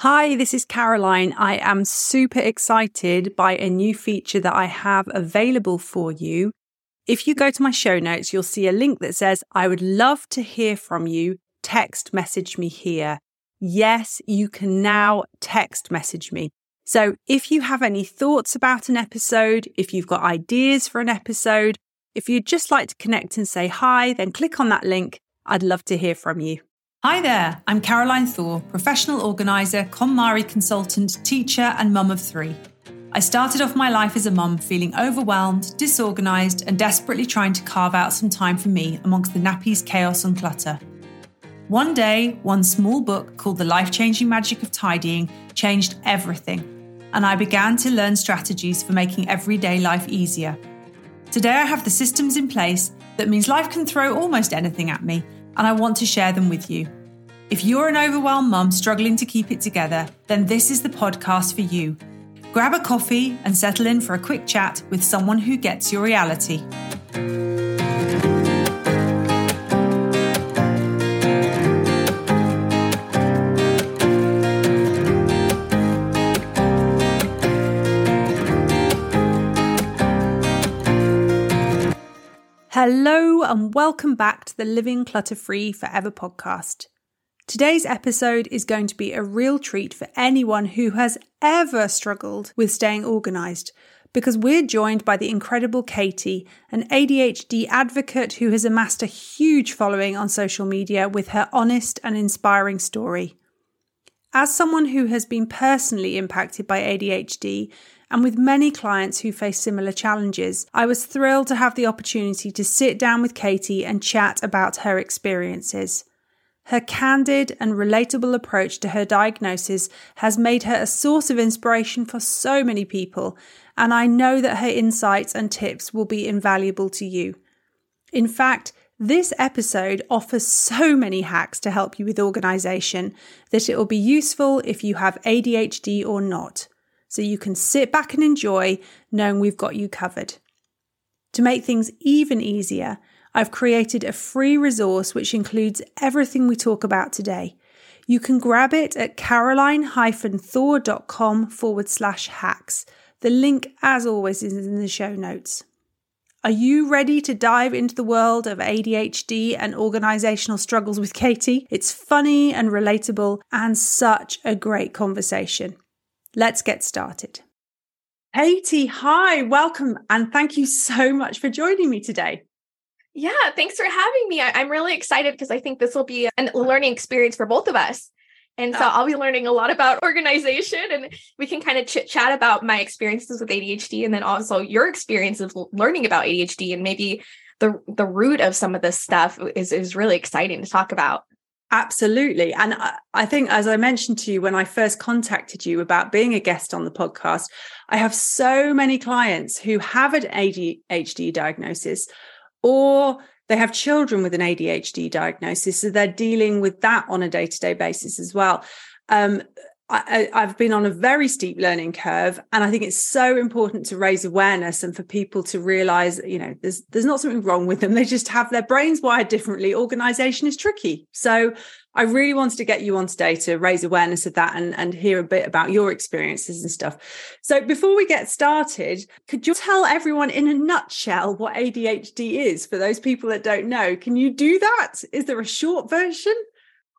Hi, this is Caroline. I am super excited by a new feature that I have available for you. If you go to my show notes, you'll see a link that says, I would love to hear from you. Text message me here. Yes, you can now text message me. So if you have any thoughts about an episode, if you've got ideas for an episode, if you'd just like to connect and say hi, then click on that link. I'd love to hear from you. Hi there, I'm Caroline Thor, professional organiser, KonMari consultant, teacher, and mum of three. I started off my life as a mum feeling overwhelmed, disorganised, and desperately trying to carve out some time for me amongst the nappies, chaos, and clutter. One day, one small book called The Life Changing Magic of Tidying changed everything, and I began to learn strategies for making everyday life easier. Today, I have the systems in place that means life can throw almost anything at me and I want to share them with you. If you're an overwhelmed mum struggling to keep it together, then this is the podcast for you. Grab a coffee and settle in for a quick chat with someone who gets your reality. Hello, and welcome back to the Living Clutter Free Forever podcast. Today's episode is going to be a real treat for anyone who has ever struggled with staying organised because we're joined by the incredible Katie, an ADHD advocate who has amassed a huge following on social media with her honest and inspiring story. As someone who has been personally impacted by ADHD and with many clients who face similar challenges, I was thrilled to have the opportunity to sit down with Katie and chat about her experiences. Her candid and relatable approach to her diagnosis has made her a source of inspiration for so many people, and I know that her insights and tips will be invaluable to you. In fact, this episode offers so many hacks to help you with organisation that it will be useful if you have ADHD or not so you can sit back and enjoy knowing we've got you covered. To make things even easier, I've created a free resource which includes everything we talk about today. You can grab it at caroline-thor.com forward slash hacks. The link, as always, is in the show notes. Are you ready to dive into the world of ADHD and organizational struggles with Katie? It's funny and relatable and such a great conversation. Let's get started. Katie, hi, welcome, and thank you so much for joining me today. Yeah, thanks for having me. I, am really excited because I think this will be a learning experience for both of us. And so ah. I'll be learning a lot about organization and we can kind of chit chat about my experiences with ADHD and then also your experience of learning about ADHD and maybe the the root of some of this stuff is is really exciting to talk about. Absolutely. And I think, as I mentioned to you when I first contacted you about being a guest on the podcast, I have so many clients who have an ADHD diagnosis or they have children with an ADHD diagnosis. So they're dealing with that on a day to day basis as well. Um, I, have been on a very steep learning curve, and I think it's so important to raise awareness and for people to realize, you know, there's there's not something wrong with them. They just have their brains wired differently. Organization is tricky. So I really wanted to get you on today to raise awareness of that and, and hear a bit about your experiences and stuff. So before we get started, could you tell everyone in a nutshell what ADHD is for those people that don't know? Can you do that? Is there a short version?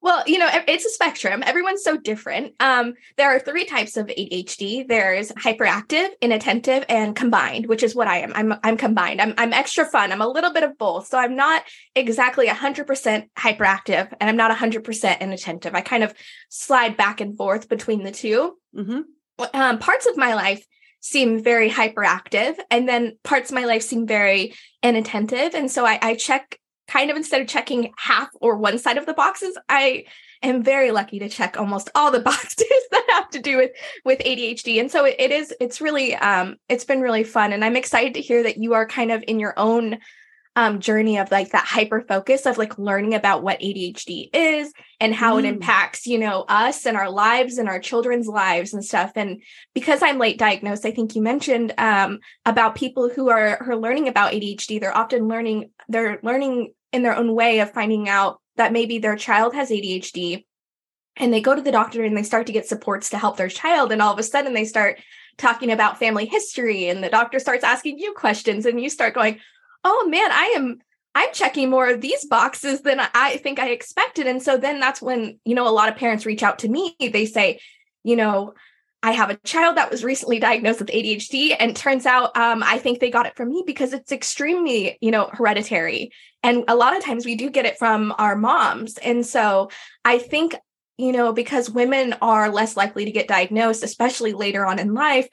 Well, you know, it's a spectrum. Everyone's so different. Um, there are three types of ADHD. There's hyperactive, inattentive, and combined, which is what I am. I'm I'm combined. I'm I'm extra fun. I'm a little bit of both. So I'm not exactly 100% hyperactive, and I'm not 100% inattentive. I kind of slide back and forth between the 2 mm-hmm. um, parts of my life seem very hyperactive, and then parts of my life seem very inattentive. And so I, I check kind of instead of checking half or one side of the boxes, I am very lucky to check almost all the boxes that have to do with with ADHD. And so it, it is it's really um it's been really fun and I'm excited to hear that you are kind of in your own um, journey of like that hyper focus of like learning about what ADHD is and how mm. it impacts, you know, us and our lives and our children's lives and stuff. And because I'm late diagnosed, I think you mentioned um, about people who are who are learning about ADHD. They're often learning they're learning in their own way of finding out that maybe their child has ADHD and they go to the doctor and they start to get supports to help their child and all of a sudden they start talking about family history and the doctor starts asking you questions and you start going oh man i am i'm checking more of these boxes than i think i expected. And so then that's when you know a lot of parents reach out to me. They say you know I have a child that was recently diagnosed with ADHD, and turns out um, I think they got it from me because it's extremely, you know, hereditary. And a lot of times we do get it from our moms. And so I think, you know, because women are less likely to get diagnosed, especially later on in life,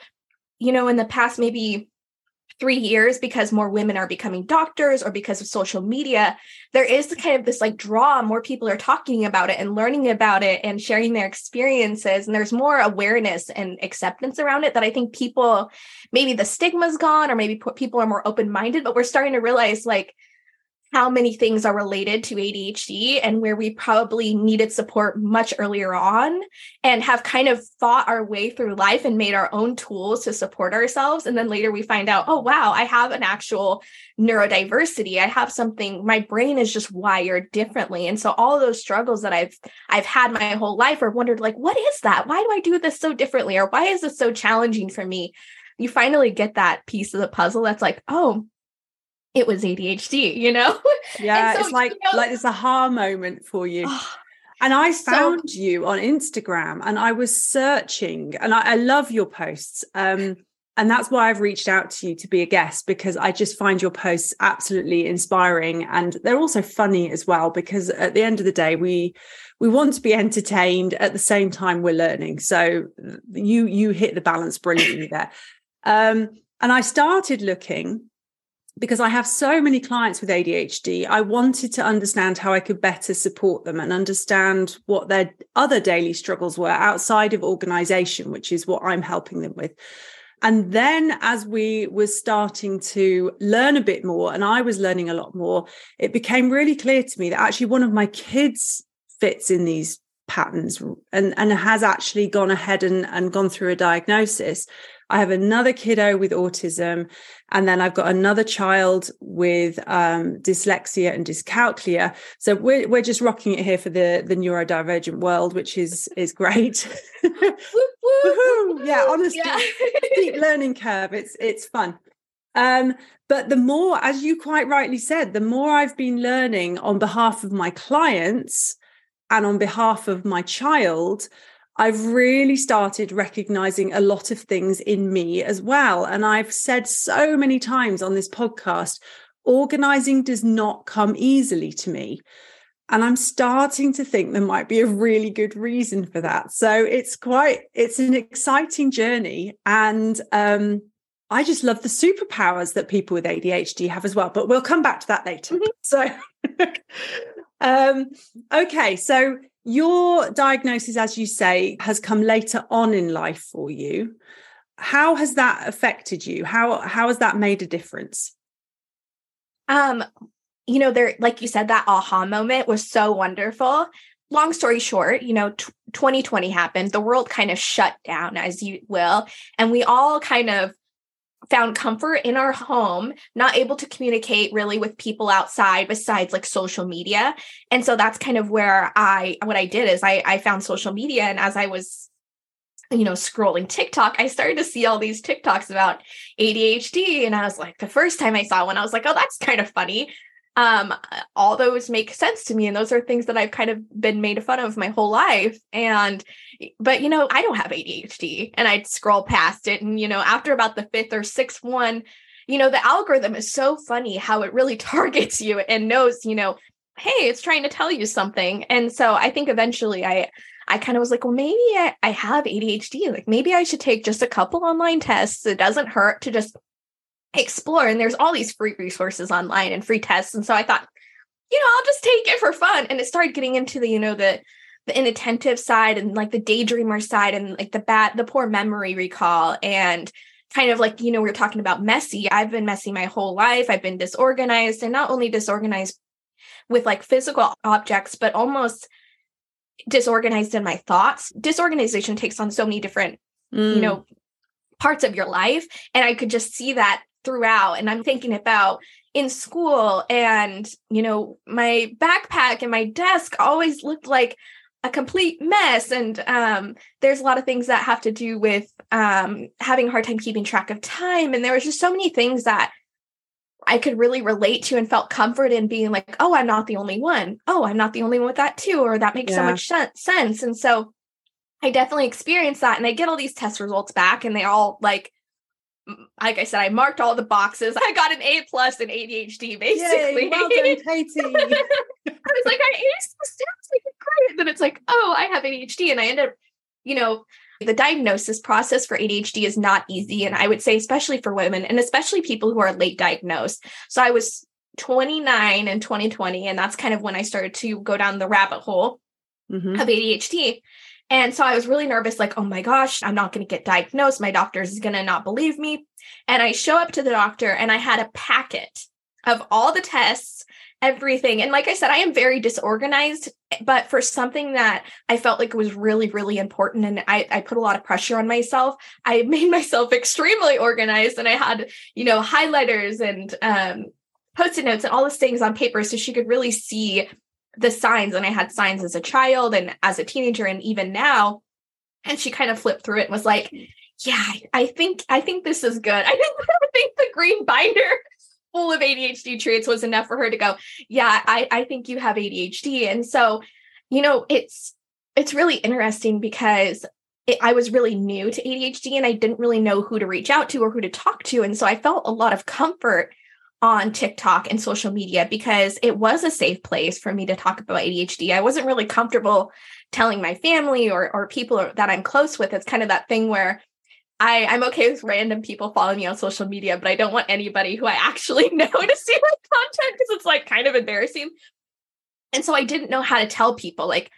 you know, in the past maybe three years because more women are becoming doctors or because of social media there is kind of this like draw more people are talking about it and learning about it and sharing their experiences and there's more awareness and acceptance around it that i think people maybe the stigma's gone or maybe people are more open-minded but we're starting to realize like how many things are related to ADHD and where we probably needed support much earlier on and have kind of fought our way through life and made our own tools to support ourselves. And then later we find out, oh, wow, I have an actual neurodiversity. I have something, my brain is just wired differently. And so all those struggles that I've, I've had my whole life or wondered like, what is that? Why do I do this so differently? Or why is this so challenging for me? You finally get that piece of the puzzle that's like, oh, it was ADHD, you know? Yeah, so, it's like you know, like this aha moment for you. Oh, and I found so, you on Instagram and I was searching and I, I love your posts. Um, and that's why I've reached out to you to be a guest because I just find your posts absolutely inspiring and they're also funny as well because at the end of the day we we want to be entertained at the same time we're learning. So you you hit the balance brilliantly there. Um, and I started looking because I have so many clients with ADHD, I wanted to understand how I could better support them and understand what their other daily struggles were outside of organization, which is what I'm helping them with. And then as we were starting to learn a bit more, and I was learning a lot more, it became really clear to me that actually one of my kids fits in these patterns and, and has actually gone ahead and, and gone through a diagnosis. I have another kiddo with autism, and then I've got another child with um, dyslexia and dyscalculia. So we're we're just rocking it here for the the neurodivergent world, which is is great. yeah, honestly, yeah. deep learning curve. It's it's fun. Um, but the more, as you quite rightly said, the more I've been learning on behalf of my clients and on behalf of my child, I've really started recognizing a lot of things in me as well. And I've said so many times on this podcast organizing does not come easily to me. And I'm starting to think there might be a really good reason for that. So it's quite, it's an exciting journey. And um, I just love the superpowers that people with ADHD have as well. But we'll come back to that later. Mm-hmm. So, um, okay. So your diagnosis, as you say, has come later on in life for you. How has that affected you? How how has that made a difference? Um, you know, there, like you said, that aha moment was so wonderful. Long story short, you know, t- 2020 happened. The world kind of shut down, as you will, and we all kind of found comfort in our home, not able to communicate really with people outside besides like social media. And so that's kind of where I what I did is I I found social media and as I was you know scrolling TikTok, I started to see all these TikToks about ADHD and I was like the first time I saw one I was like, "Oh, that's kind of funny." Um, all those make sense to me. And those are things that I've kind of been made fun of my whole life. And, but, you know, I don't have ADHD and I'd scroll past it. And, you know, after about the fifth or sixth one, you know, the algorithm is so funny how it really targets you and knows, you know, hey, it's trying to tell you something. And so I think eventually I, I kind of was like, well, maybe I, I have ADHD. Like maybe I should take just a couple online tests. It doesn't hurt to just explore and there's all these free resources online and free tests and so i thought you know i'll just take it for fun and it started getting into the you know the the inattentive side and like the daydreamer side and like the bad the poor memory recall and kind of like you know we are talking about messy. I've been messy my whole life. I've been disorganized and not only disorganized with like physical objects but almost disorganized in my thoughts. Disorganization takes on so many different mm. you know parts of your life and i could just see that throughout and i'm thinking about in school and you know my backpack and my desk always looked like a complete mess and um, there's a lot of things that have to do with um, having a hard time keeping track of time and there was just so many things that i could really relate to and felt comfort in being like oh i'm not the only one oh i'm not the only one with that too or that makes yeah. so much sense and so i definitely experienced that and i get all these test results back and they all like like I said, I marked all the boxes. I got an A plus in ADHD, basically. Yay, well done, Katie. I was like, I aced the steps, like great. And then it's like, oh, I have ADHD, and I end up, you know, the diagnosis process for ADHD is not easy, and I would say, especially for women, and especially people who are late diagnosed. So I was 29 in 2020, and that's kind of when I started to go down the rabbit hole mm-hmm. of ADHD. And so I was really nervous, like, oh my gosh, I'm not going to get diagnosed. My doctor is going to not believe me. And I show up to the doctor and I had a packet of all the tests, everything. And like I said, I am very disorganized, but for something that I felt like was really, really important and I, I put a lot of pressure on myself, I made myself extremely organized and I had, you know, highlighters and um, post-it notes and all these things on paper so she could really see the signs and I had signs as a child and as a teenager and even now. And she kind of flipped through it and was like, yeah, I think I think this is good. I I think the green binder full of ADHD traits was enough for her to go, yeah, I, I think you have ADHD. And so, you know, it's it's really interesting because it, I was really new to ADHD and I didn't really know who to reach out to or who to talk to. And so I felt a lot of comfort on TikTok and social media because it was a safe place for me to talk about ADHD. I wasn't really comfortable telling my family or or people that I'm close with. It's kind of that thing where I, I'm okay with random people following me on social media, but I don't want anybody who I actually know to see my content because it's like kind of embarrassing. And so I didn't know how to tell people like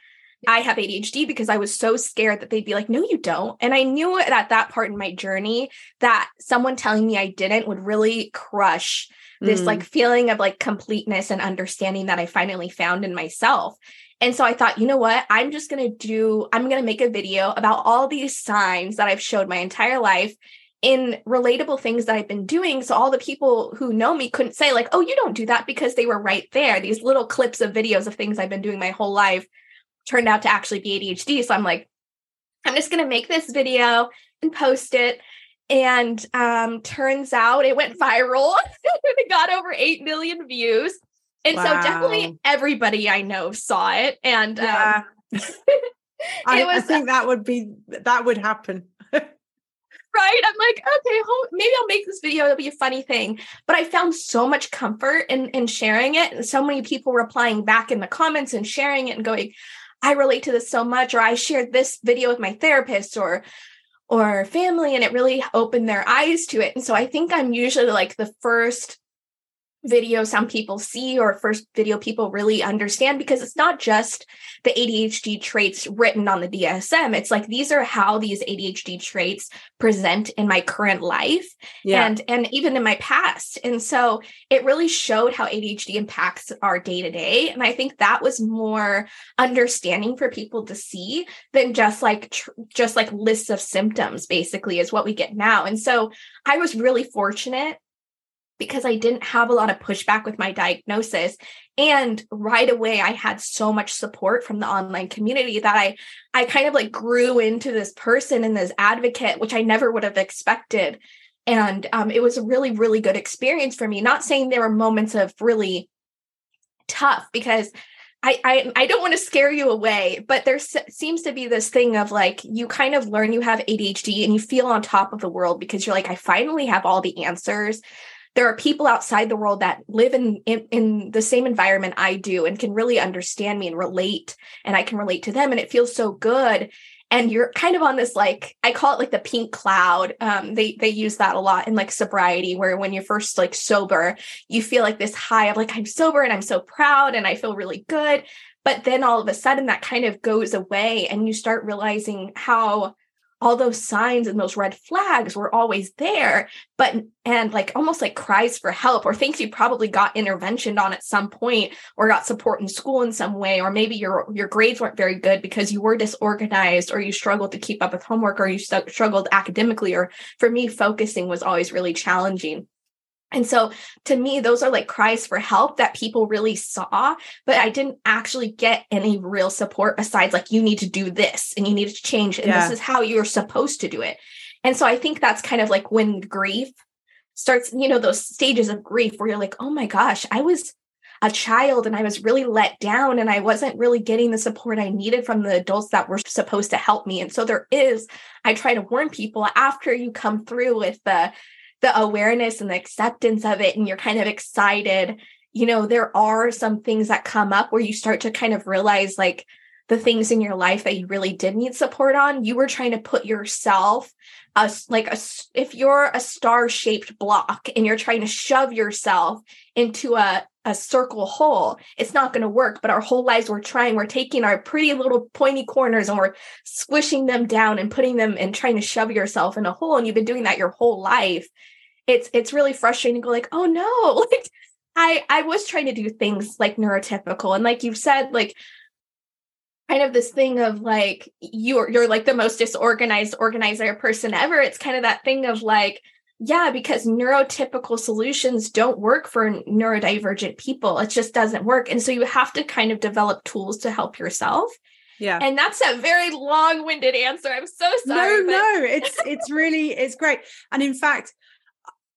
I have ADHD because I was so scared that they'd be like, no, you don't. And I knew at that part in my journey that someone telling me I didn't would really crush this mm. like feeling of like completeness and understanding that I finally found in myself. And so I thought, you know what? I'm just going to do, I'm going to make a video about all these signs that I've showed my entire life in relatable things that I've been doing. So all the people who know me couldn't say, like, oh, you don't do that because they were right there. These little clips of videos of things I've been doing my whole life turned out to actually be ADHD. So I'm like, I'm just going to make this video and post it and um, turns out it went viral. it got over 8 million views. And wow. so definitely everybody I know saw it. And um, yeah. um, I, was, I, think that would be that would happen. right. I'm like, okay, maybe I'll make this video. It'll be a funny thing. But I found so much comfort in, in sharing it. And so many people replying back in the comments and sharing it and going, I relate to this so much, or I shared this video with my therapist, or or family and it really opened their eyes to it. And so i think i'm usually like the first video some people see or first video people really understand because it's not just the ADHD traits written on the DSM. It's like these are how these ADHD traits present in my current life yeah. and and even in my past. And so it really showed how ADHD impacts our day to day and I think that was more understanding for people to see than just like tr- just like lists of symptoms basically is what we get now. And so I was really fortunate because I didn't have a lot of pushback with my diagnosis. And right away, I had so much support from the online community that I, I kind of like grew into this person and this advocate, which I never would have expected. And um, it was a really, really good experience for me. Not saying there were moments of really tough because I, I I don't want to scare you away, but there s- seems to be this thing of like you kind of learn you have ADHD and you feel on top of the world because you're like I finally have all the answers there are people outside the world that live in, in, in the same environment I do and can really understand me and relate and I can relate to them and it feels so good and you're kind of on this like I call it like the pink cloud. Um, they they use that a lot in like sobriety, where when you're first like sober, you feel like this high of like I'm sober and I'm so proud and I feel really good. But then all of a sudden that kind of goes away and you start realizing how all those signs and those red flags were always there but and like almost like cries for help or things you probably got intervention on at some point or got support in school in some way or maybe your your grades weren't very good because you were disorganized or you struggled to keep up with homework or you st- struggled academically or for me focusing was always really challenging And so to me, those are like cries for help that people really saw, but I didn't actually get any real support besides like, you need to do this and you need to change. And yeah. this is how you're supposed to do it. And so I think that's kind of like when grief starts, you know, those stages of grief where you're like, oh my gosh, I was a child and I was really let down and I wasn't really getting the support I needed from the adults that were supposed to help me. And so there is, I try to warn people after you come through with the the awareness and the acceptance of it and you're kind of excited, you know, there are some things that come up where you start to kind of realize like the things in your life that you really did need support on, you were trying to put yourself as like a if you're a star shaped block and you're trying to shove yourself into a a circle hole, it's not going to work. But our whole lives, we're trying, we're taking our pretty little pointy corners and we're squishing them down and putting them and trying to shove yourself in a hole. And you've been doing that your whole life. It's it's really frustrating to go like, oh no, like I I was trying to do things like neurotypical and like you've said, like kind of this thing of like you're you're like the most disorganized organizer person ever. It's kind of that thing of like yeah, because neurotypical solutions don't work for neurodivergent people. It just doesn't work. And so you have to kind of develop tools to help yourself. Yeah. And that's a very long-winded answer. I'm so sorry. No, but- no, it's it's really it's great. And in fact,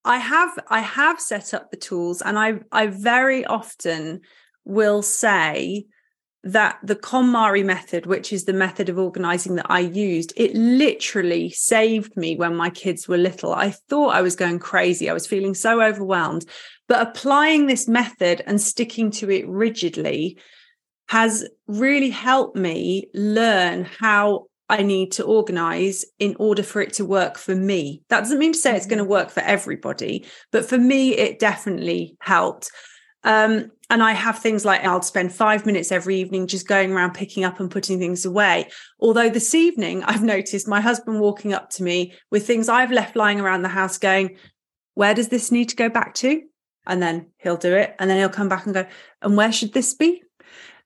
I have I have set up the tools and I I very often will say that the KonMari method, which is the method of organizing that I used, it literally saved me when my kids were little. I thought I was going crazy. I was feeling so overwhelmed. But applying this method and sticking to it rigidly has really helped me learn how I need to organize in order for it to work for me. That doesn't mean to say it's going to mm-hmm. work for everybody, but for me, it definitely helped. Um, and I have things like I'll spend five minutes every evening just going around picking up and putting things away. Although this evening I've noticed my husband walking up to me with things I've left lying around the house going, Where does this need to go back to? And then he'll do it. And then he'll come back and go, And where should this be?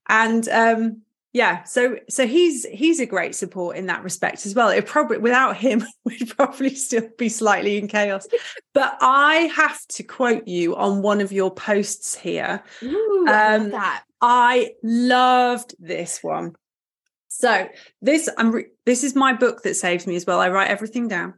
And um, yeah so so he's he's a great support in that respect as well. It probably without him we'd probably still be slightly in chaos. But i have to quote you on one of your posts here. Ooh, um, I love that. I loved this one. So this i'm re- this is my book that saves me as well. I write everything down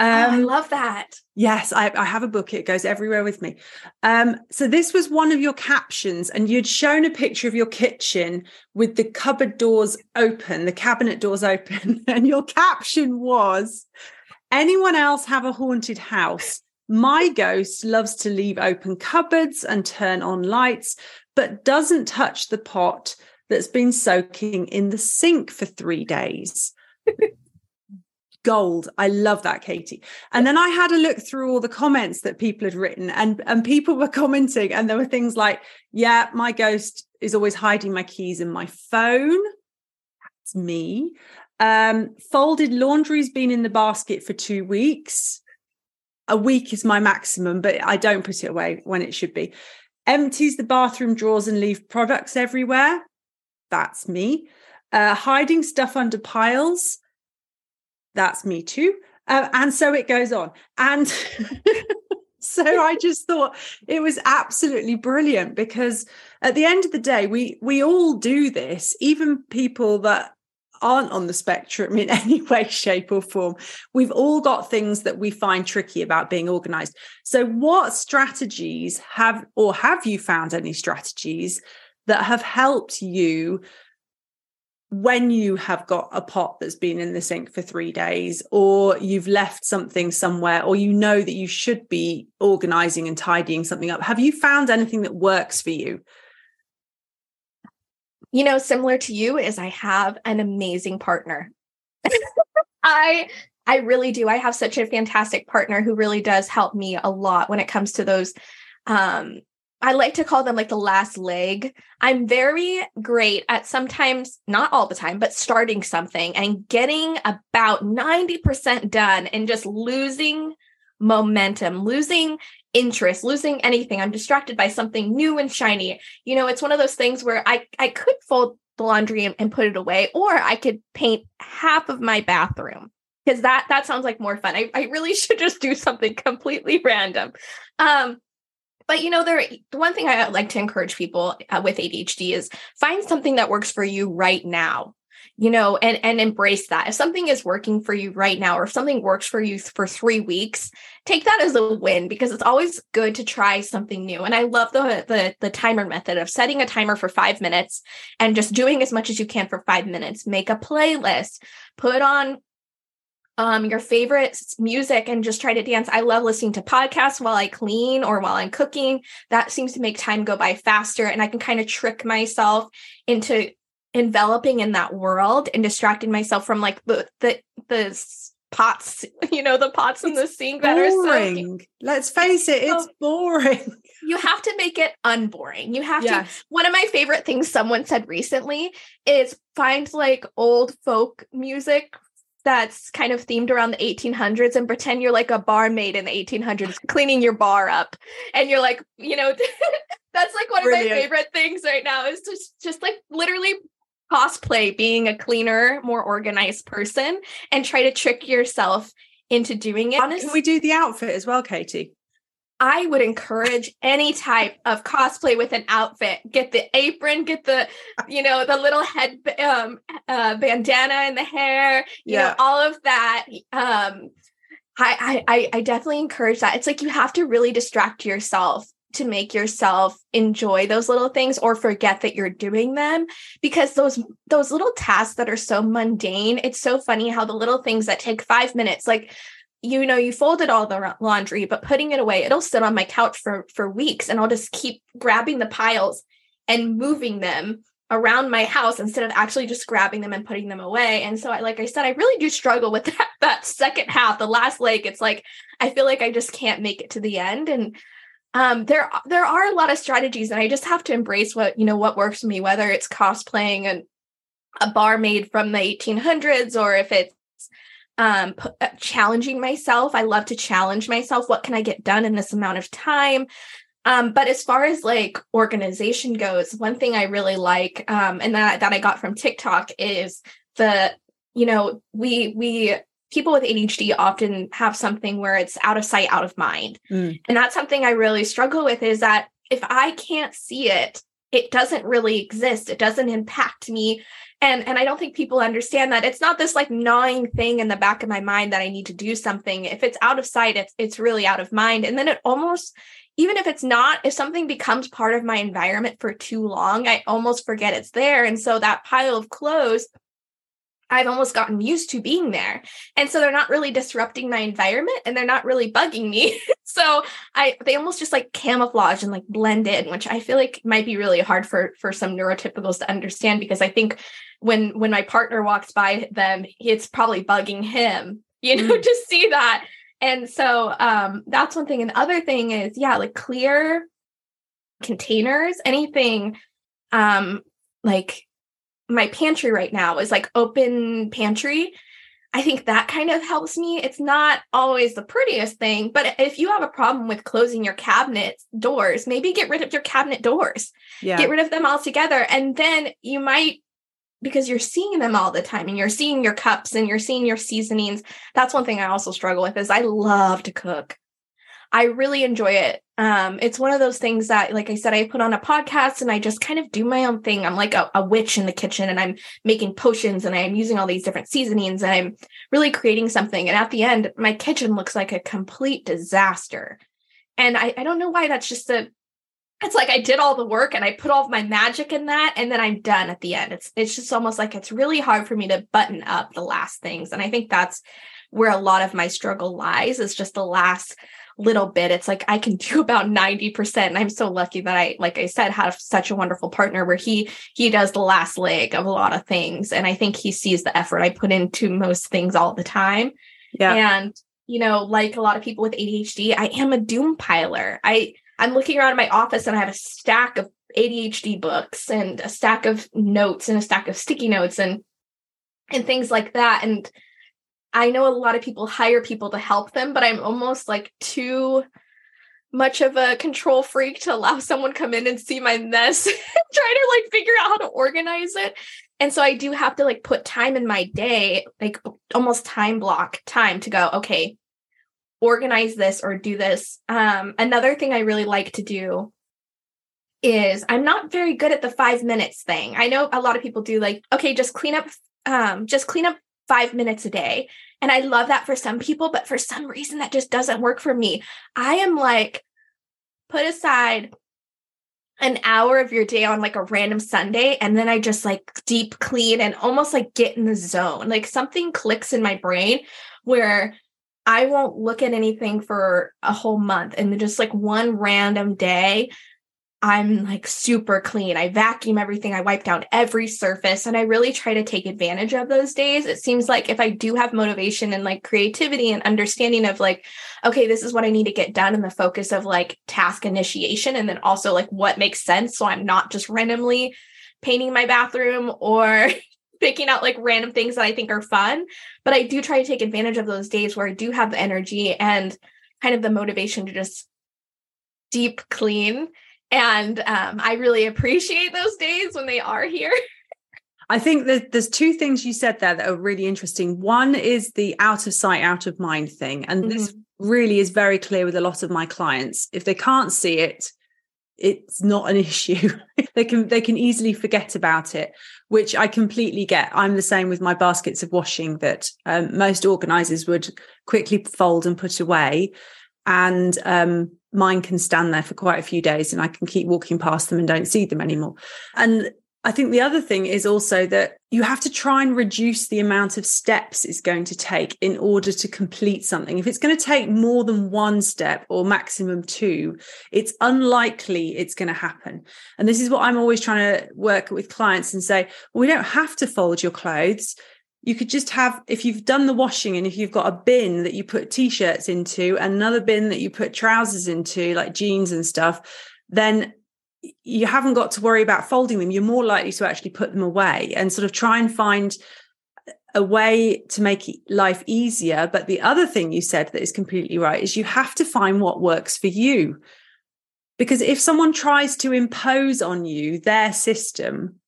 um, oh, I um, love that. Yes, I, I, have a book. It goes everywhere with me. Um, so this was one of your captions, and you'd shown a picture of your kitchen with the cupboard doors open, the cabinet doors open, and your caption was, "Anyone else have a haunted house?" My ghost loves to leave open cupboards and turn on lights, but doesn't touch the pot that's been soaking in the sink for three days. Gold. I love that, Katie. And then I had a look through all the comments that people had written, and and people were commenting, and there were things like, "Yeah, my ghost is always hiding my keys in my phone." That's me. Um, folded laundry's been in the basket for two weeks. A week is my maximum, but I don't put it away when it should be. Empties the bathroom drawers and leave products everywhere. That's me. Uh, hiding stuff under piles that's me too. Uh, and so it goes on. And so I just thought it was absolutely brilliant because at the end of the day, we we all do this, even people that aren't on the spectrum in any way, shape, or form. We've all got things that we find tricky about being organized. So, what strategies have, or have you found any strategies that have helped you when you have got a pot that's been in the sink for three days, or you've left something somewhere, or you know that you should be organizing and tidying something up, have you found anything that works for you? You know, similar to you, is I have an amazing partner. I I really do. I have such a fantastic partner who really does help me a lot when it comes to those um I like to call them like the last leg. I'm very great at sometimes, not all the time, but starting something and getting about 90% done and just losing momentum, losing interest, losing anything. I'm distracted by something new and shiny. You know, it's one of those things where I, I could fold the laundry and, and put it away, or I could paint half of my bathroom because that that sounds like more fun. I, I really should just do something completely random. Um, but you know there the one thing i like to encourage people uh, with adhd is find something that works for you right now you know and and embrace that. If something is working for you right now or if something works for you for 3 weeks take that as a win because it's always good to try something new. And i love the the the timer method of setting a timer for 5 minutes and just doing as much as you can for 5 minutes. Make a playlist put on um, your favorite music and just try to dance. I love listening to podcasts while I clean or while I'm cooking. That seems to make time go by faster. And I can kind of trick myself into enveloping in that world and distracting myself from like the the the pots, you know, the pots in the sink that are so Let's face it, it's boring. You have to make it unboring. You have yes. to one of my favorite things someone said recently is find like old folk music that's kind of themed around the 1800s and pretend you're like a barmaid in the 1800s cleaning your bar up and you're like you know that's like one Brilliant. of my favorite things right now is just just like literally cosplay being a cleaner, more organized person and try to trick yourself into doing it. Honestly, Can we do the outfit as well, Katie? I would encourage any type of cosplay with an outfit. Get the apron, get the, you know, the little head um, uh, bandana in the hair, you yeah. know, all of that. Um, I, I I definitely encourage that. It's like you have to really distract yourself to make yourself enjoy those little things or forget that you're doing them because those those little tasks that are so mundane it's so funny how the little things that take 5 minutes like you know you folded all the laundry but putting it away it'll sit on my couch for for weeks and I'll just keep grabbing the piles and moving them around my house instead of actually just grabbing them and putting them away. And so I like I said I really do struggle with that that second half, the last leg. It's like I feel like I just can't make it to the end and um, there there are a lot of strategies, and I just have to embrace what you know what works for me, whether it's cosplaying and a barmaid from the 1800s or if it's um, p- uh, challenging myself. I love to challenge myself. What can I get done in this amount of time? Um, but as far as like organization goes, one thing I really like, um, and that that I got from TikTok is the, you know, we we people with ADHD often have something where it's out of sight, out of mind. Mm. And that's something I really struggle with is that if I can't see it, it doesn't really exist. It doesn't impact me. And and I don't think people understand that it's not this like gnawing thing in the back of my mind that I need to do something. If it's out of sight, it's it's really out of mind. And then it almost even if it's not, if something becomes part of my environment for too long, I almost forget it's there. And so that pile of clothes I've almost gotten used to being there. And so they're not really disrupting my environment and they're not really bugging me. so I they almost just like camouflage and like blend in, which I feel like might be really hard for for some neurotypicals to understand because I think when when my partner walks by them, it's probably bugging him, you know, mm. to see that. And so um that's one thing. And the other thing is, yeah, like clear containers, anything um like my pantry right now is like open pantry. I think that kind of helps me. It's not always the prettiest thing, but if you have a problem with closing your cabinet doors, maybe get rid of your cabinet doors. Yeah. Get rid of them altogether. And then you might, because you're seeing them all the time and you're seeing your cups and you're seeing your seasonings. That's one thing I also struggle with is I love to cook. I really enjoy it. Um, it's one of those things that, like I said, I put on a podcast and I just kind of do my own thing. I'm like a, a witch in the kitchen and I'm making potions and I'm using all these different seasonings and I'm really creating something. And at the end, my kitchen looks like a complete disaster. And I, I don't know why that's just a it's like I did all the work and I put all of my magic in that and then I'm done at the end. It's it's just almost like it's really hard for me to button up the last things. And I think that's where a lot of my struggle lies is just the last little bit it's like i can do about 90% and i'm so lucky that i like i said have such a wonderful partner where he he does the last leg of a lot of things and i think he sees the effort i put into most things all the time. Yeah. And you know like a lot of people with adhd i am a doom piler. I i'm looking around my office and i have a stack of adhd books and a stack of notes and a stack of sticky notes and and things like that. And I know a lot of people hire people to help them, but I'm almost like too much of a control freak to allow someone come in and see my mess try to like figure out how to organize it. And so I do have to like put time in my day, like almost time block time to go, okay, organize this or do this. Um, another thing I really like to do is I'm not very good at the five minutes thing. I know a lot of people do like, okay, just clean up, um, just clean up five minutes a day. And I love that for some people, but for some reason that just doesn't work for me. I am like, put aside an hour of your day on like a random Sunday and then I just like deep clean and almost like get in the zone. Like something clicks in my brain where I won't look at anything for a whole month and then just like one random day I'm like super clean. I vacuum everything. I wipe down every surface and I really try to take advantage of those days. It seems like if I do have motivation and like creativity and understanding of like, okay, this is what I need to get done and the focus of like task initiation and then also like what makes sense. So I'm not just randomly painting my bathroom or picking out like random things that I think are fun. But I do try to take advantage of those days where I do have the energy and kind of the motivation to just deep clean and um, I really appreciate those days when they are here. I think that there's two things you said there that are really interesting. One is the out of sight, out of mind thing. And mm-hmm. this really is very clear with a lot of my clients. If they can't see it, it's not an issue. they can they can easily forget about it, which I completely get. I'm the same with my baskets of washing that um, most organizers would quickly fold and put away. And um, mine can stand there for quite a few days and I can keep walking past them and don't see them anymore. And I think the other thing is also that you have to try and reduce the amount of steps it's going to take in order to complete something. If it's going to take more than one step or maximum two, it's unlikely it's going to happen. And this is what I'm always trying to work with clients and say, well, we don't have to fold your clothes you could just have if you've done the washing and if you've got a bin that you put t-shirts into another bin that you put trousers into like jeans and stuff then you haven't got to worry about folding them. You're more likely to actually put them away and sort of try and find a way to make life easier. But the other thing you said that is completely right is you have to find what works for you. Because if someone tries to impose on you their system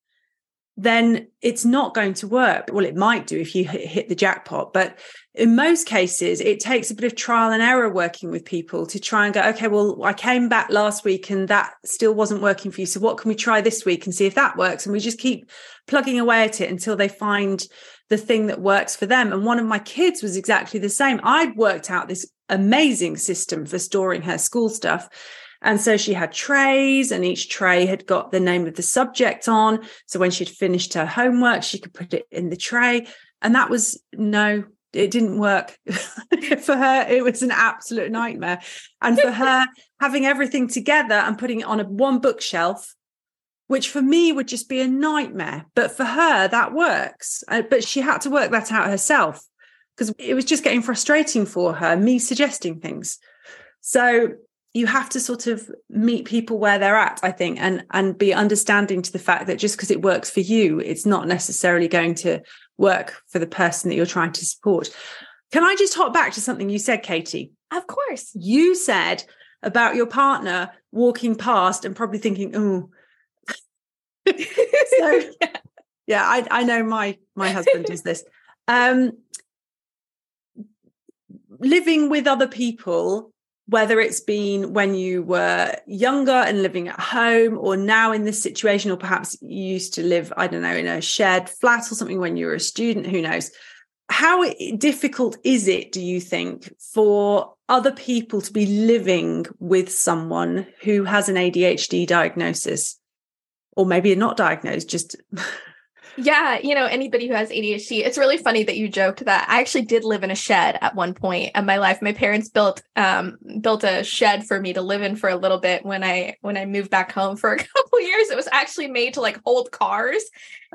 then it's not going to work. Well, it might do if you hit the jackpot, but in most cases, it takes a bit of trial and error working with people to try and go, okay, well, I came back last week and that still wasn't working for you. So what can we try this week and see if that works? And we just keep plugging away at it until they find the thing that works for them. And one of my kids was exactly the same. I'd worked out this amazing system for storing her school stuff. And so she had trays, and each tray had got the name of the subject on. So when she'd finished her homework, she could put it in the tray. And that was no, it didn't work for her. It was an absolute nightmare. And for her, having everything together and putting it on a one bookshelf, which for me would just be a nightmare. But for her, that works. Uh, but she had to work that out herself because it was just getting frustrating for her, me suggesting things. So you have to sort of meet people where they're at i think and and be understanding to the fact that just because it works for you it's not necessarily going to work for the person that you're trying to support. Can i just hop back to something you said katie? Of course. You said about your partner walking past and probably thinking oh so yeah. I, I know my my husband does this. Um living with other people whether it's been when you were younger and living at home or now in this situation or perhaps you used to live i don't know in a shared flat or something when you were a student who knows? How difficult is it do you think for other people to be living with someone who has an adhd diagnosis? Or maybe not diagnosed just Yeah, you know, anybody who has ADHD, it's really funny that you joked that I actually did live in a shed at one point in my life. My parents built um built a shed for me to live in for a little bit when I when I moved back home for a couple years. It was actually made to like hold cars.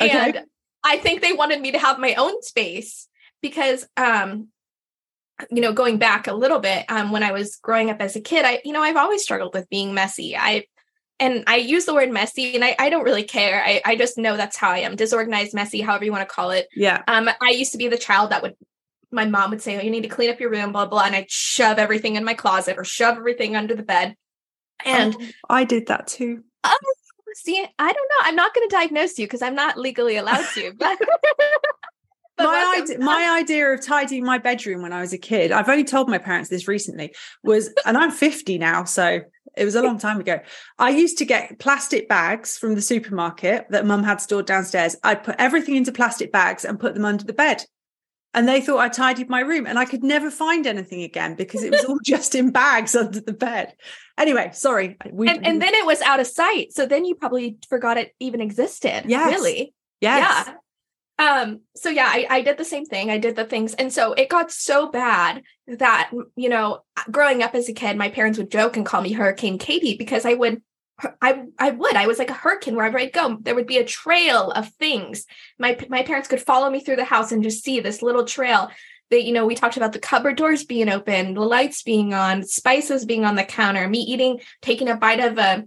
Okay. And I think they wanted me to have my own space because um you know going back a little bit um when I was growing up as a kid, I you know, I've always struggled with being messy. I and I use the word messy and I, I don't really care. I, I just know that's how I am. Disorganized, messy, however you want to call it. Yeah. Um, I used to be the child that would my mom would say, Oh, you need to clean up your room, blah, blah, and I'd shove everything in my closet or shove everything under the bed. And oh, I did that too. Um, see, I don't know. I'm not going to diagnose you because I'm not legally allowed to, but my idea, my idea of tidying my bedroom when I was a kid, I've only told my parents this recently, was, and I'm 50 now, so it was a long time ago. I used to get plastic bags from the supermarket that mum had stored downstairs. I'd put everything into plastic bags and put them under the bed. And they thought I tidied my room and I could never find anything again because it was all just in bags under the bed. Anyway, sorry. We, and, and then it was out of sight. So then you probably forgot it even existed. Yes. Really? Yes. Yeah. Um, so yeah, I, I did the same thing. I did the things. And so it got so bad that, you know, growing up as a kid, my parents would joke and call me Hurricane Katie because I would I I would. I was like a hurricane wherever I'd go. There would be a trail of things. My my parents could follow me through the house and just see this little trail. That you know, we talked about the cupboard doors being open, the lights being on, spices being on the counter, me eating, taking a bite of a,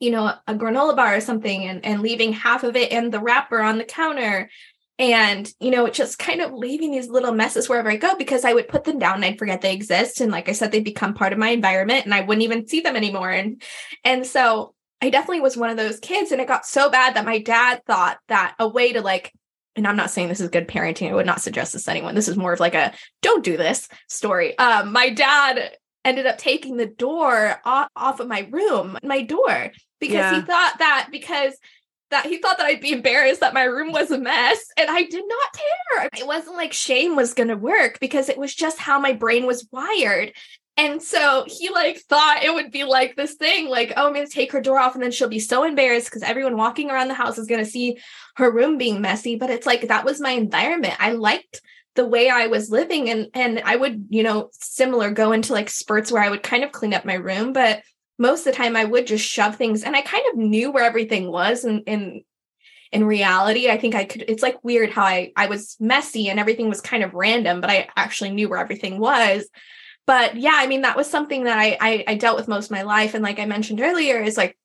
you know, a granola bar or something, and and leaving half of it in the wrapper on the counter and you know just kind of leaving these little messes wherever i go because i would put them down and i'd forget they exist. And like i said they become part of my environment and i wouldn't even see them anymore. And and so i definitely was one of those kids and it got so bad that my dad thought that a way to like and i'm not saying this is good parenting. I would not suggest this to anyone. This is more of like a don't do this story. Um my dad ended up taking the door off, off of my room my door because yeah. he thought that because that he thought that I'd be embarrassed that my room was a mess. And I did not care. It wasn't like shame was going to work because it was just how my brain was wired. And so he like thought it would be like this thing, like, oh, I'm going to take her door off and then she'll be so embarrassed because everyone walking around the house is going to see her room being messy. But it's like that was my environment. I liked the way I was living and and I would, you know, similar go into like spurts where I would kind of clean up my room, but most of the time I would just shove things and I kind of knew where everything was and in in reality. I think I could it's like weird how I I was messy and everything was kind of random but I actually knew where everything was. But yeah I mean that was something that I I, I dealt with most of my life and like I mentioned earlier is like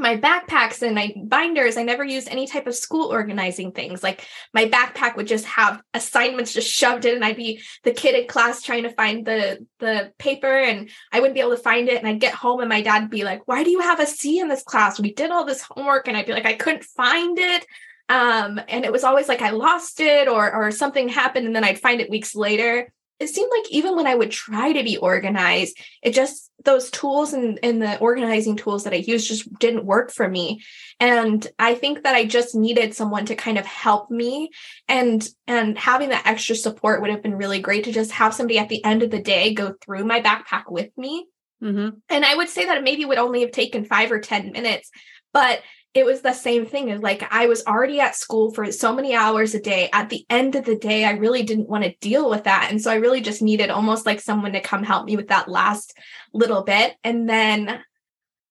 my backpacks and my binders i never used any type of school organizing things. Like my backpack would just have assignments just shoved in and i'd be the kid in class trying to find the the paper and i wouldn't be able to find it. And i'd get home and my dad'd be like why do you have a c in this class? We did all this homework. And i'd be like i couldn't find it. Um, and it was always like i lost it or or something happened and then i'd find it weeks later it seemed like even when I would try to be organized, it just those tools and, and the organizing tools that I used just didn't work for me. And I think that I just needed someone to kind of help me and and having that extra support would have been really great to just have somebody at the end of the day go through my backpack with me. Mm-hmm. And I would say that it maybe would only have taken five or 10 minutes, but it was the same thing like I was already at school for so many hours a day. At the end of the day, I really didn't want to deal with that. And so I really just needed almost like someone to come help me with that last little bit. And then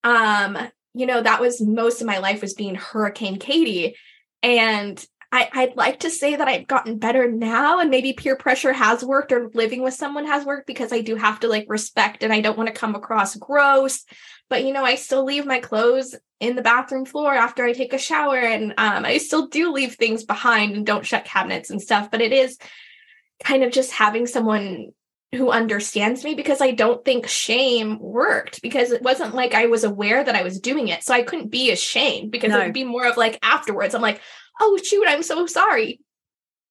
um, you know, that was most of my life was being Hurricane Katie. And I, I'd like to say that I've gotten better now and maybe peer pressure has worked or living with someone has worked because I do have to like respect and I don't want to come across gross. But you know, I still leave my clothes in the bathroom floor after I take a shower and um, I still do leave things behind and don't shut cabinets and stuff. But it is kind of just having someone who understands me because I don't think shame worked because it wasn't like I was aware that I was doing it. So I couldn't be ashamed because no. it would be more of like afterwards. I'm like, oh shoot, I'm so sorry.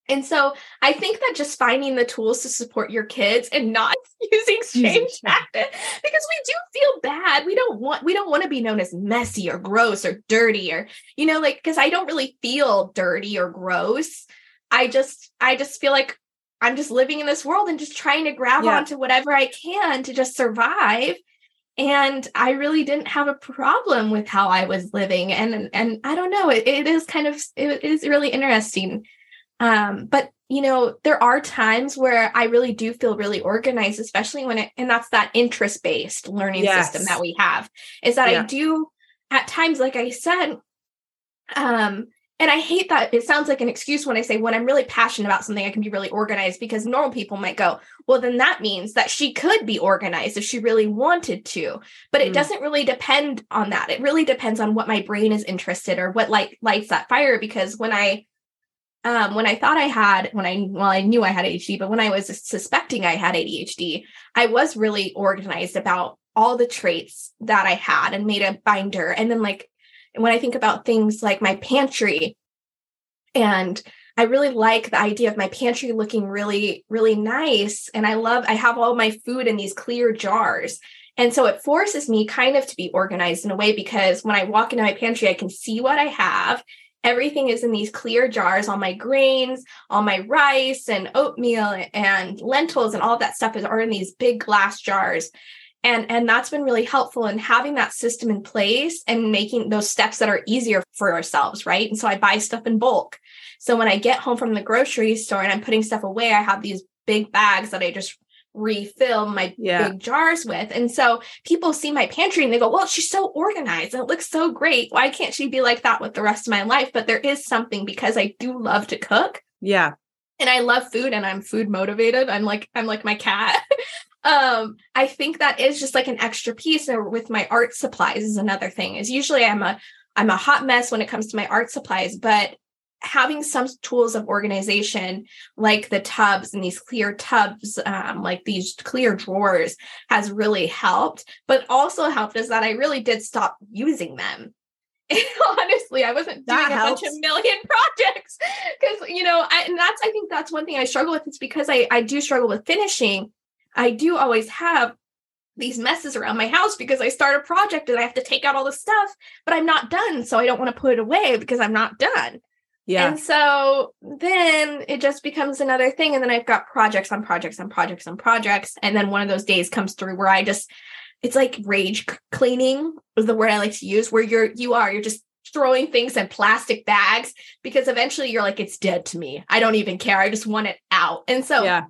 And so I think that just finding the tools to support your kids and not using shame tactics because we do feel bad. We don't want we don't want to be known as messy or gross or dirty or you know like because I don't really feel dirty or gross. I just I just feel like I'm just living in this world and just trying to grab yeah. onto whatever I can to just survive and i really didn't have a problem with how i was living and and i don't know it, it is kind of it is really interesting um but you know there are times where i really do feel really organized especially when it and that's that interest based learning yes. system that we have is that yeah. i do at times like i said um and I hate that it sounds like an excuse when I say when I'm really passionate about something, I can be really organized because normal people might go, well, then that means that she could be organized if she really wanted to. But it mm. doesn't really depend on that. It really depends on what my brain is interested or what light lights that fire. Because when I um, when I thought I had, when I, well, I knew I had ADHD, but when I was suspecting I had ADHD, I was really organized about all the traits that I had and made a binder. And then, like, when I think about things like my pantry and I really like the idea of my pantry looking really, really nice. And I love, I have all my food in these clear jars. And so it forces me kind of to be organized in a way because when I walk into my pantry, I can see what I have. Everything is in these clear jars, all my grains, all my rice and oatmeal and lentils and all that stuff is are in these big glass jars. And and that's been really helpful in having that system in place and making those steps that are easier for ourselves right? And so i buy stuff in bulk. So when I get home from the grocery store and I'm putting stuff away, I have these big bags that I just refill my yeah. big jars with. And so people see my pantry and they go, Well, she's so organized and it looks so great. Why can't she be like that with the rest of my life? But there is something because I do love to cook. Yeah. And I love food and I'm food motivated. I'm like, I'm like my cat. um, I think that is just like an extra piece. Or with my art supplies is another thing. Is usually I'm a I'm a hot mess when it comes to my art supplies, but having some tools of organization like the tubs and these clear tubs um, like these clear drawers has really helped but also helped is that i really did stop using them honestly i wasn't doing that a bunch of million projects because you know I, and that's i think that's one thing i struggle with it's because i i do struggle with finishing i do always have these messes around my house because I start a project and I have to take out all the stuff, but I'm not done. So I don't want to put it away because I'm not done. Yeah. And so then it just becomes another thing. And then I've got projects on projects on projects on projects. And then one of those days comes through where I just, it's like rage cleaning is the word I like to use, where you're, you are, you're just throwing things in plastic bags because eventually you're like, it's dead to me. I don't even care. I just want it out. And so, yeah.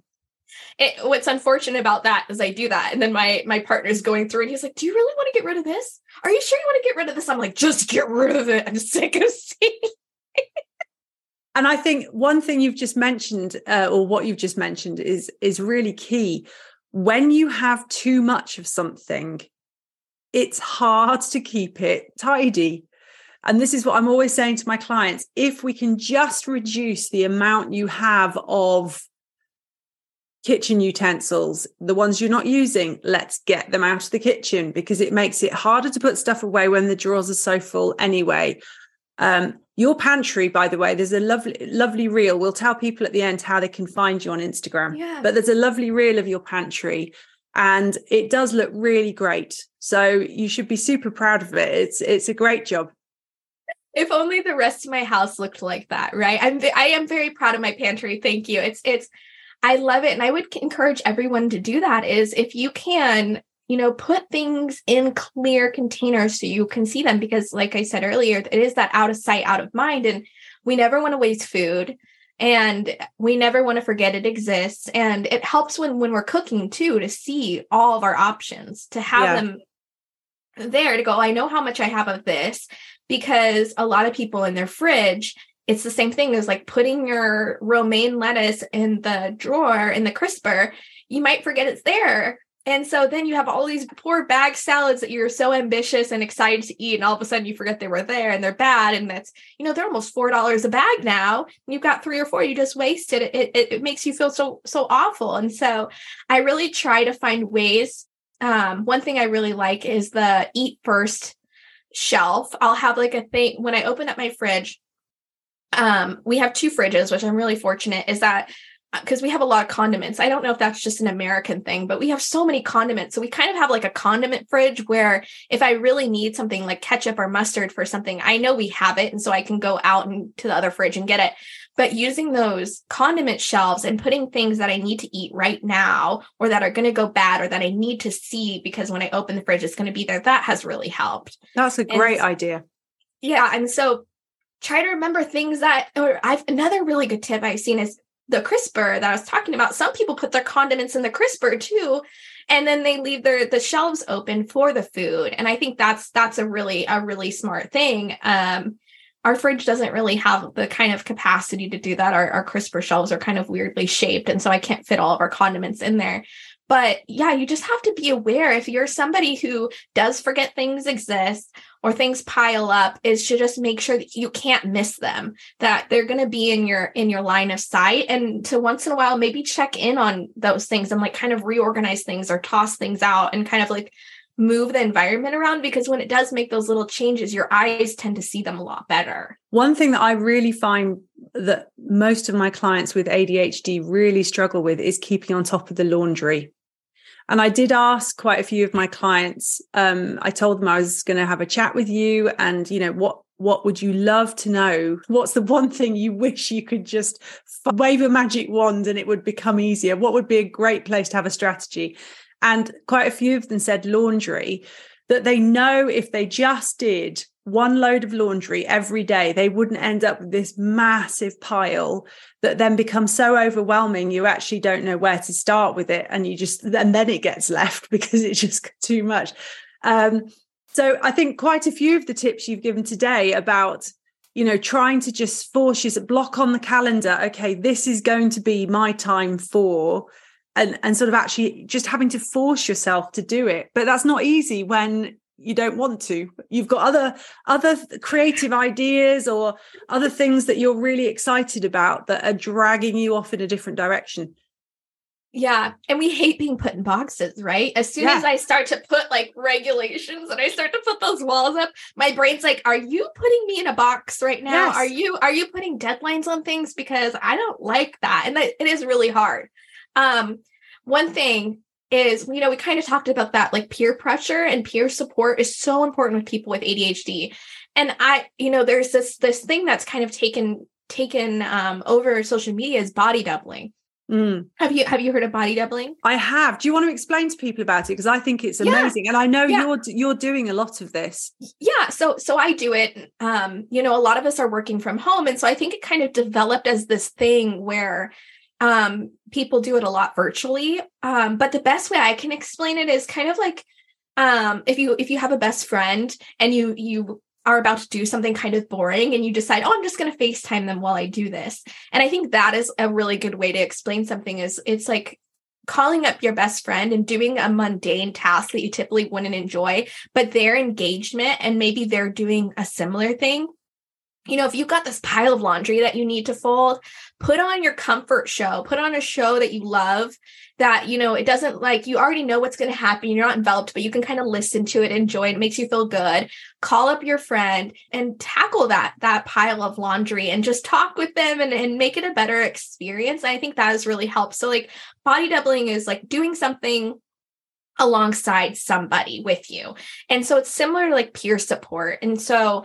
It, what's unfortunate about that is I do that, and then my my partner's going through, and he's like, "Do you really want to get rid of this? Are you sure you want to get rid of this?" I'm like, "Just get rid of it. I'm sick of seeing." And I think one thing you've just mentioned, uh, or what you've just mentioned, is is really key. When you have too much of something, it's hard to keep it tidy. And this is what I'm always saying to my clients: if we can just reduce the amount you have of kitchen utensils, the ones you're not using, let's get them out of the kitchen because it makes it harder to put stuff away when the drawers are so full anyway. Um, your pantry, by the way, there's a lovely, lovely reel. We'll tell people at the end how they can find you on Instagram. Yeah. But there's a lovely reel of your pantry, and it does look really great. So you should be super proud of it. It's it's a great job. If only the rest of my house looked like that, right? I'm I am very proud of my pantry. Thank you. It's it's I love it, and I would encourage everyone to do that. Is if you can you know, put things in clear containers so you can see them because, like I said earlier, it is that out of sight, out of mind. And we never want to waste food and we never want to forget it exists. And it helps when when we're cooking too to see all of our options, to have yeah. them there to go, oh, I know how much I have of this because a lot of people in their fridge it's the same thing as like putting your romaine lettuce in the drawer in the crisper you might forget it's there and so then you have all these poor bag salads that you're so ambitious and excited to eat, and all of a sudden you forget they were there and they're bad. And that's, you know, they're almost four dollars a bag now. you've got three or four, you just wasted. It, it. it makes you feel so so awful. And so I really try to find ways. Um, one thing I really like is the eat first shelf. I'll have like a thing when I open up my fridge. Um, we have two fridges, which I'm really fortunate, is that Uh, because we have a lot of condiments. I don't know if that's just an American thing, but we have so many condiments. So we kind of have like a condiment fridge where if I really need something like ketchup or mustard for something, I know we have it. And so I can go out and to the other fridge and get it. But using those condiment shelves and putting things that I need to eat right now or that are going to go bad or that I need to see because when I open the fridge, it's going to be there, that has really helped. That's a great and, idea. Yeah. And so try to remember things that, or I've another really good tip I've seen is the crisper that I was talking about, some people put their condiments in the crisper too, and then they leave their the shelves open for the food. And I think that's that's a really a really smart thing. Um, our fridge doesn't really have the kind of capacity to do that. Our, our crisper shelves are kind of weirdly shaped, and so I can't fit all of our condiments in there. But yeah, you just have to be aware if you're somebody who does forget things exist or things pile up is to just make sure that you can't miss them that they're going to be in your in your line of sight and to once in a while maybe check in on those things and like kind of reorganize things or toss things out and kind of like move the environment around because when it does make those little changes, your eyes tend to see them a lot better. One thing that I really find that most of my clients with ADHD really struggle with is keeping on top of the laundry. And I did ask quite a few of my clients. Um, I told them I was going to have a chat with you, and you know what what would you love to know? What's the one thing you wish you could just wave a magic wand and it would become easier? What would be a great place to have a strategy? And quite a few of them said laundry, that they know if they just did one load of laundry every day, they wouldn't end up with this massive pile that then becomes so overwhelming you actually don't know where to start with it. And you just, and then it gets left because it's just too much. Um, so I think quite a few of the tips you've given today about you know trying to just force you block on the calendar okay this is going to be my time for and and sort of actually just having to force yourself to do it but that's not easy when you don't want to you've got other other creative ideas or other things that you're really excited about that are dragging you off in a different direction yeah. And we hate being put in boxes, right? As soon yeah. as I start to put like regulations and I start to put those walls up, my brain's like, are you putting me in a box right now? Yes. Are you are you putting deadlines on things? Because I don't like that. And that, it is really hard. Um, one thing is, you know, we kind of talked about that like peer pressure and peer support is so important with people with ADHD. And I, you know, there's this this thing that's kind of taken taken um, over social media is body doubling Mm. Have you have you heard of body doubling? I have. Do you want to explain to people about it because I think it's amazing yeah. and I know yeah. you're you're doing a lot of this. Yeah, so so I do it um you know a lot of us are working from home and so I think it kind of developed as this thing where um people do it a lot virtually um but the best way I can explain it is kind of like um if you if you have a best friend and you you are about to do something kind of boring and you decide, oh, I'm just going to FaceTime them while I do this. And I think that is a really good way to explain something is it's like calling up your best friend and doing a mundane task that you typically wouldn't enjoy, but their engagement and maybe they're doing a similar thing you know, if you've got this pile of laundry that you need to fold, put on your comfort show, put on a show that you love that, you know, it doesn't like you already know what's going to happen. You're not enveloped, but you can kind of listen to it, enjoy it. it, makes you feel good. Call up your friend and tackle that, that pile of laundry and just talk with them and, and make it a better experience. And I think that has really helped. So like body doubling is like doing something alongside somebody with you. And so it's similar to like peer support. And so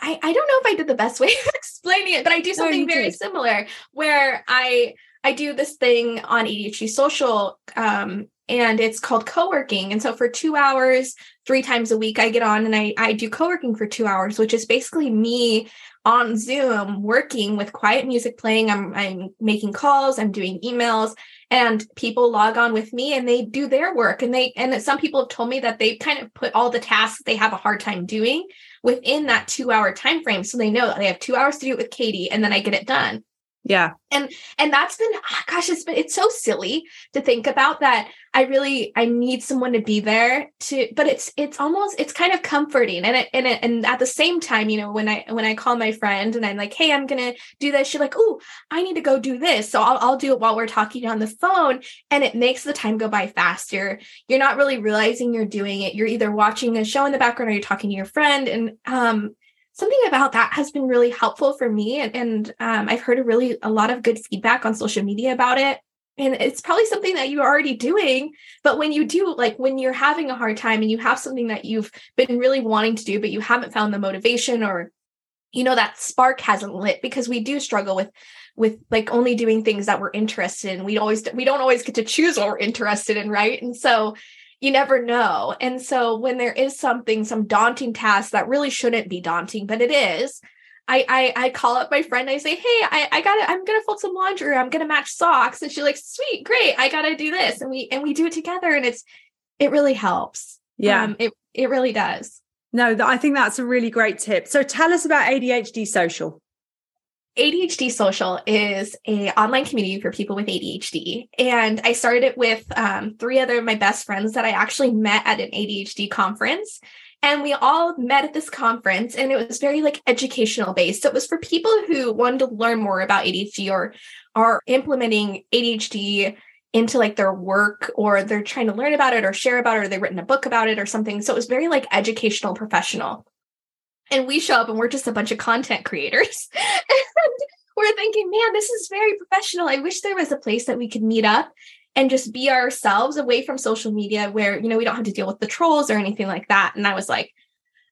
I, I don't know if I did the best way of explaining it, but I do something very did. similar where I I do this thing on ADHD social um, and it's called co-working. And so for two hours, three times a week, I get on and I, I do co-working for two hours, which is basically me on Zoom working with quiet music playing. I'm I'm making calls, I'm doing emails, and people log on with me and they do their work. And they and some people have told me that they kind of put all the tasks they have a hard time doing within that two hour time frame. So they know they have two hours to do it with Katie, and then I get it done. Yeah. And and that's been oh gosh, it's been it's so silly to think about that. I really I need someone to be there to but it's it's almost it's kind of comforting and it, and it, and at the same time, you know, when I when I call my friend and I'm like, "Hey, I'm going to do this." She's like, "Oh, I need to go do this." So I'll I'll do it while we're talking on the phone and it makes the time go by faster. You're not really realizing you're doing it. You're either watching a show in the background or you're talking to your friend and um something about that has been really helpful for me and, and um, i've heard a really a lot of good feedback on social media about it. And it's probably something that you're already doing but when you do like when you're having a hard time and you have something that you've been really wanting to do but you haven't found the motivation or you know that spark hasn't lit because we do struggle with with like only doing things that we're interested in. We always we don't always get to choose what we're interested in right? And so you never know. And so when there is something, some daunting task that really shouldn't be daunting, but it is, I I, I call up my friend. I say, hey, I, I gotta, I'm gonna fold some laundry. I'm gonna match socks. And she's like, sweet, great. I gotta do this. And we and we do it together. And it's it really helps. Yeah. Um, it it really does. No, I think that's a really great tip. So tell us about ADHD Social. ADHD Social is a online community for people with ADHD, and I started it with um, three other of my best friends that I actually met at an ADHD conference. And we all met at this conference, and it was very like educational based. So it was for people who wanted to learn more about ADHD or are implementing ADHD into like their work or they're trying to learn about it or share about it or they've written a book about it or something. So it was very like educational professional. And we show up and we're just a bunch of content creators. and we're thinking, man, this is very professional. I wish there was a place that we could meet up and just be ourselves away from social media where, you know, we don't have to deal with the trolls or anything like that. And I was like,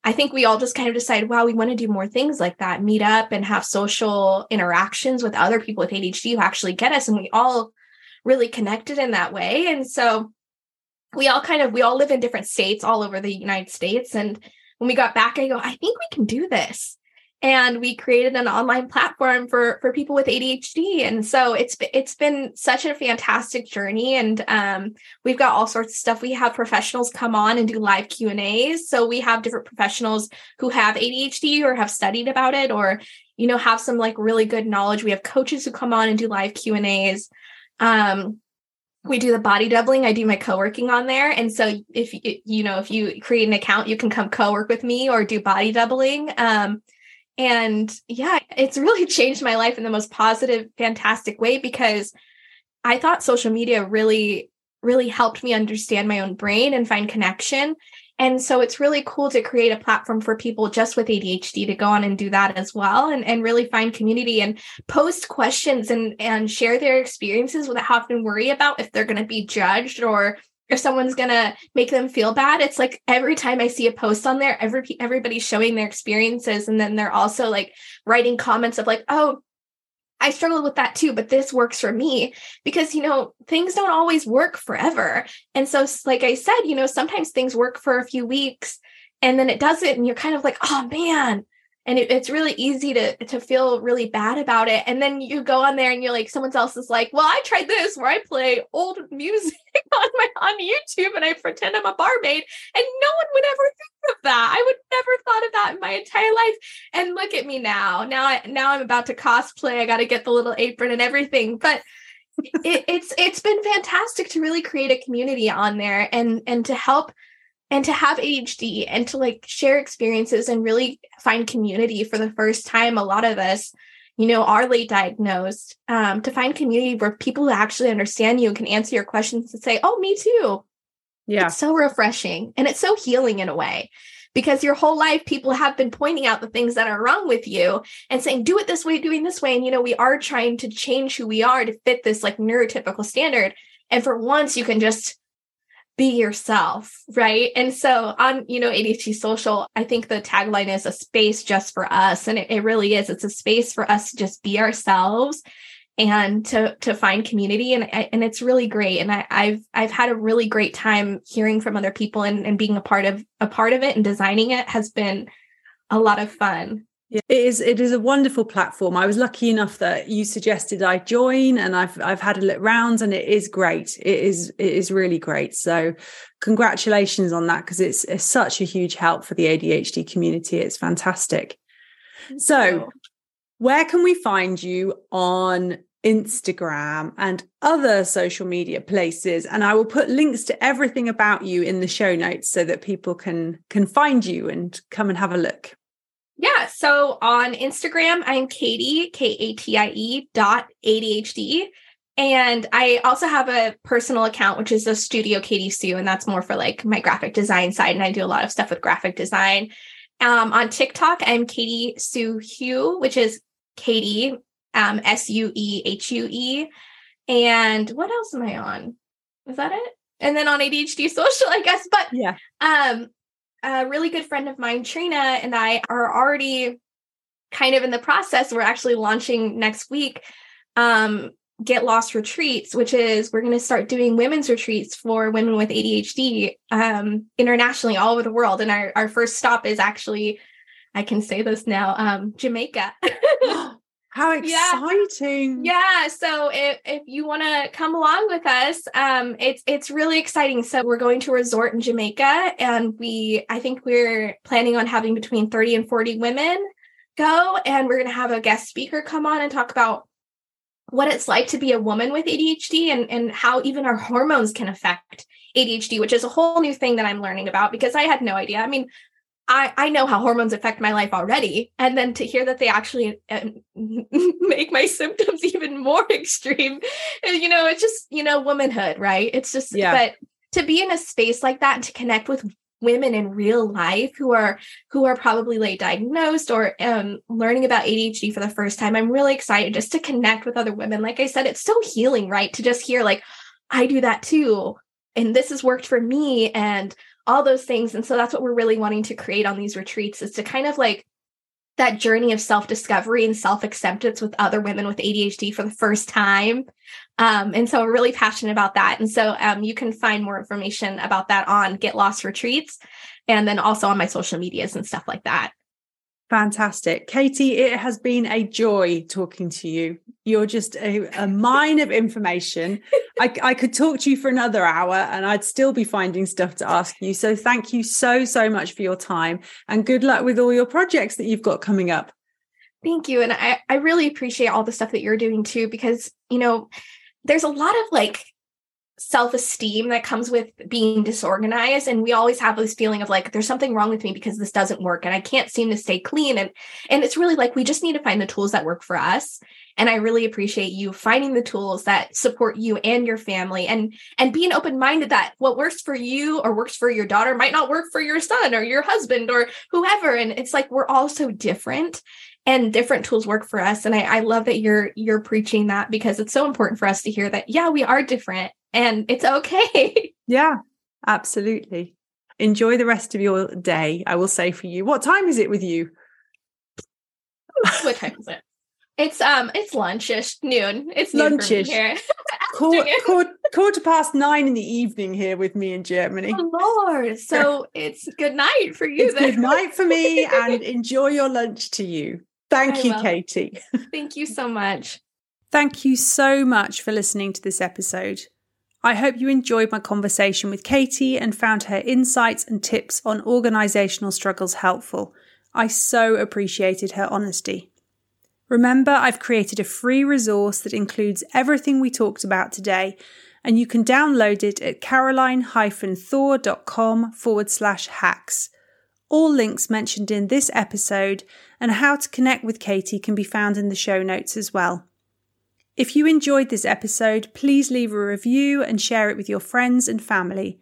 I think we all just kind of decided, wow, we want to do more things like that, meet up and have social interactions with other people with ADHD who actually get us. And we all really connected in that way. And so we all kind of, we all live in different states all over the United States. And when we got back, I go, I think we can do this. And we created an online platform for for people with ADHD and so it's it's been such a fantastic journey. And um, we've got all sorts of stuff. We have professionals come on and do live Q&As so we have different professionals who have ADHD or have studied about it or you know have some like really good knowledge. We have coaches who come on and do live Q&As um, we do the body doubling. I do my co-working on there. And so if you, know, if you create an account, you can come co-work with me or do body doubling. Um, and yeah, it's really changed my life in the most positive, fantastic way because I thought social media really, really helped me understand my own brain and find connection. And so it's really cool to create a platform for people just with ADHD to go on and do that as well and, and really find community and post questions and, and share their experiences without having to worry about if they're going to be judged or if someone's gonna make them feel bad. It's like every time i see a post on there every everybody's showing their experiences and then they're also like writing comments of like oh i struggled with that too but this works for me because you know things don't always work forever. And so like i said you know sometimes things work for a few weeks and then it doesn't and you're kind of like oh man and it, it's really easy to to feel really bad about it. And then you go on there and you're like someone else is like well i tried this where i play old music on my on youtube and i pretend i'm a barmaid and no one would ever think of that. I would never thought of that in my entire life. And look at me now. Now I, now i'm about to cosplay. I got to get the little apron and everything. But it, it's it's been fantastic to really create a community on there and and to help and to have ADHD and to like share experiences and really find community for the first time, a lot of us, you know, are late diagnosed, um, to find community where people actually understand you and can answer your questions and say, Oh, me too. Yeah. It's so refreshing and it's so healing in a way because your whole life people have been pointing out the things that are wrong with you and saying do it this way doing this way and you know we are trying to change who we are to fit this like neurotypical standard and for once you can just be yourself, right? And so on, you know, ADHD Social, I think the tagline is a space just for us. And it, it really is. It's a space for us to just be ourselves and to to find community and and it's really great and I, have I've had a really great time hearing from other people and, and being a part of a part of it and designing it has been a lot of fun it is it is a wonderful platform. I was lucky enough that you suggested I join and I've I've had a look round and it is great. It is it is really great. So congratulations on that because it's, it's such a huge help for the ADHD community. It's fantastic. So where can we find you on Instagram and other social media places and I will put links to everything about you in the show notes so that people can can find you and come and have a look. Yeah. So on Instagram, I'm Katie, K A T I E dot ADHD. And I also have a personal account, which is a studio Katie Sue, and that's more for like my graphic design side. And I do a lot of stuff with graphic design. Um, on TikTok, I'm Katie Sue Hue, which is Katie, um, S U E H U E. And what else am I on? Is that it? And then on ADHD social, I guess. But yeah, um, a really good friend of mine, Trina, and I are already kind of in the process. We're actually launching next week um, Get Lost Retreats, which is we're going to start doing women's retreats for women with ADHD um, internationally, all over the world. And our, our first stop is actually, I can say this now, um, Jamaica. How exciting. Yeah. yeah. So if, if you want to come along with us, um, it's it's really exciting. So we're going to a resort in Jamaica and we I think we're planning on having between 30 and 40 women go and we're gonna have a guest speaker come on and talk about what it's like to be a woman with ADHD and, and how even our hormones can affect ADHD, which is a whole new thing that I'm learning about because I had no idea. I mean, I, I know how hormones affect my life already. And then to hear that they actually uh, make my symptoms even more extreme, you know, it's just, you know, womanhood, right? It's just, yeah. but to be in a space like that and to connect with women in real life who are who are probably late diagnosed or um, learning about ADHD for the first time. I'm really excited just to connect with other women. Like I said, it's so healing, right? To just hear like I do that too, and this has worked for me, and all those things. And so that's what we're really wanting to create on these retreats is to kind of like that journey of self discovery and self acceptance with other women with ADHD for the first time. Um, and so we're really passionate about that. And so um, you can find more information about that on Get Lost Retreats and then also on my social medias and stuff like that. Fantastic. Katie, it has been a joy talking to you. You're just a, a mine of information. I, I, could talk to you for another hour and I'd still be finding stuff to ask you. So thank you so, so much for your time and good luck with all your projects that you've got coming up. Thank you. And I, I really appreciate all the stuff that you're doing too, because, you know, there's a lot of like self-esteem that comes with being disorganized. And we always have this feeling of like there's something wrong with me because this doesn't work and I can't seem to stay clean. And and it's really like we just need to find the tools that work for us. And I really appreciate you finding the tools that support you and your family and and being open-minded that what works for you or works for your daughter might not work for your son or your husband or whoever. And it's like we're all so different and different tools work for us. And I, I love that you're you're preaching that because it's so important for us to hear that yeah we are different and it's okay. Yeah absolutely. Enjoy the rest of your day i will say for you. What time is it with you? What time is it? It's um it's lunchish noon. It's noon lunchish. here. Quarter, quarter, quarter past nine in the evening here with me in germany. Oh lord. So it's good night for you it's good night for me and enjoy your lunch to you. Thank I you, will. Katie. Thank you so much. Thank you so much for listening to this episode. I hope you enjoyed my conversation with Katie and found her insights and tips on organisational struggles helpful. I so appreciated her honesty. Remember, I've created a free resource that includes everything we talked about today, and you can download it at caroline-thor.com forward slash hacks. All links mentioned in this episode and how to connect with Katie can be found in the show notes as well. If you enjoyed this episode, please leave a review and share it with your friends and family.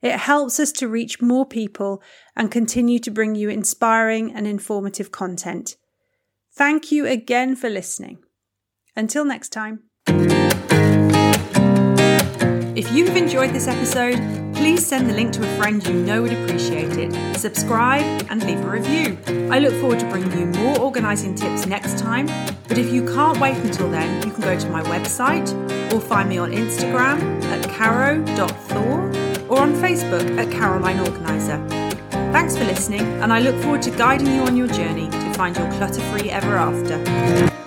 It helps us to reach more people and continue to bring you inspiring and informative content. Thank you again for listening. Until next time. If you have enjoyed this episode, please send the link to a friend you know would appreciate it. Subscribe and leave a review. I look forward to bringing you more organising tips next time. But if you can't wait until then, you can go to my website or find me on Instagram at caro.thor or on Facebook at Caroline Organiser. Thanks for listening, and I look forward to guiding you on your journey to find your clutter free ever after.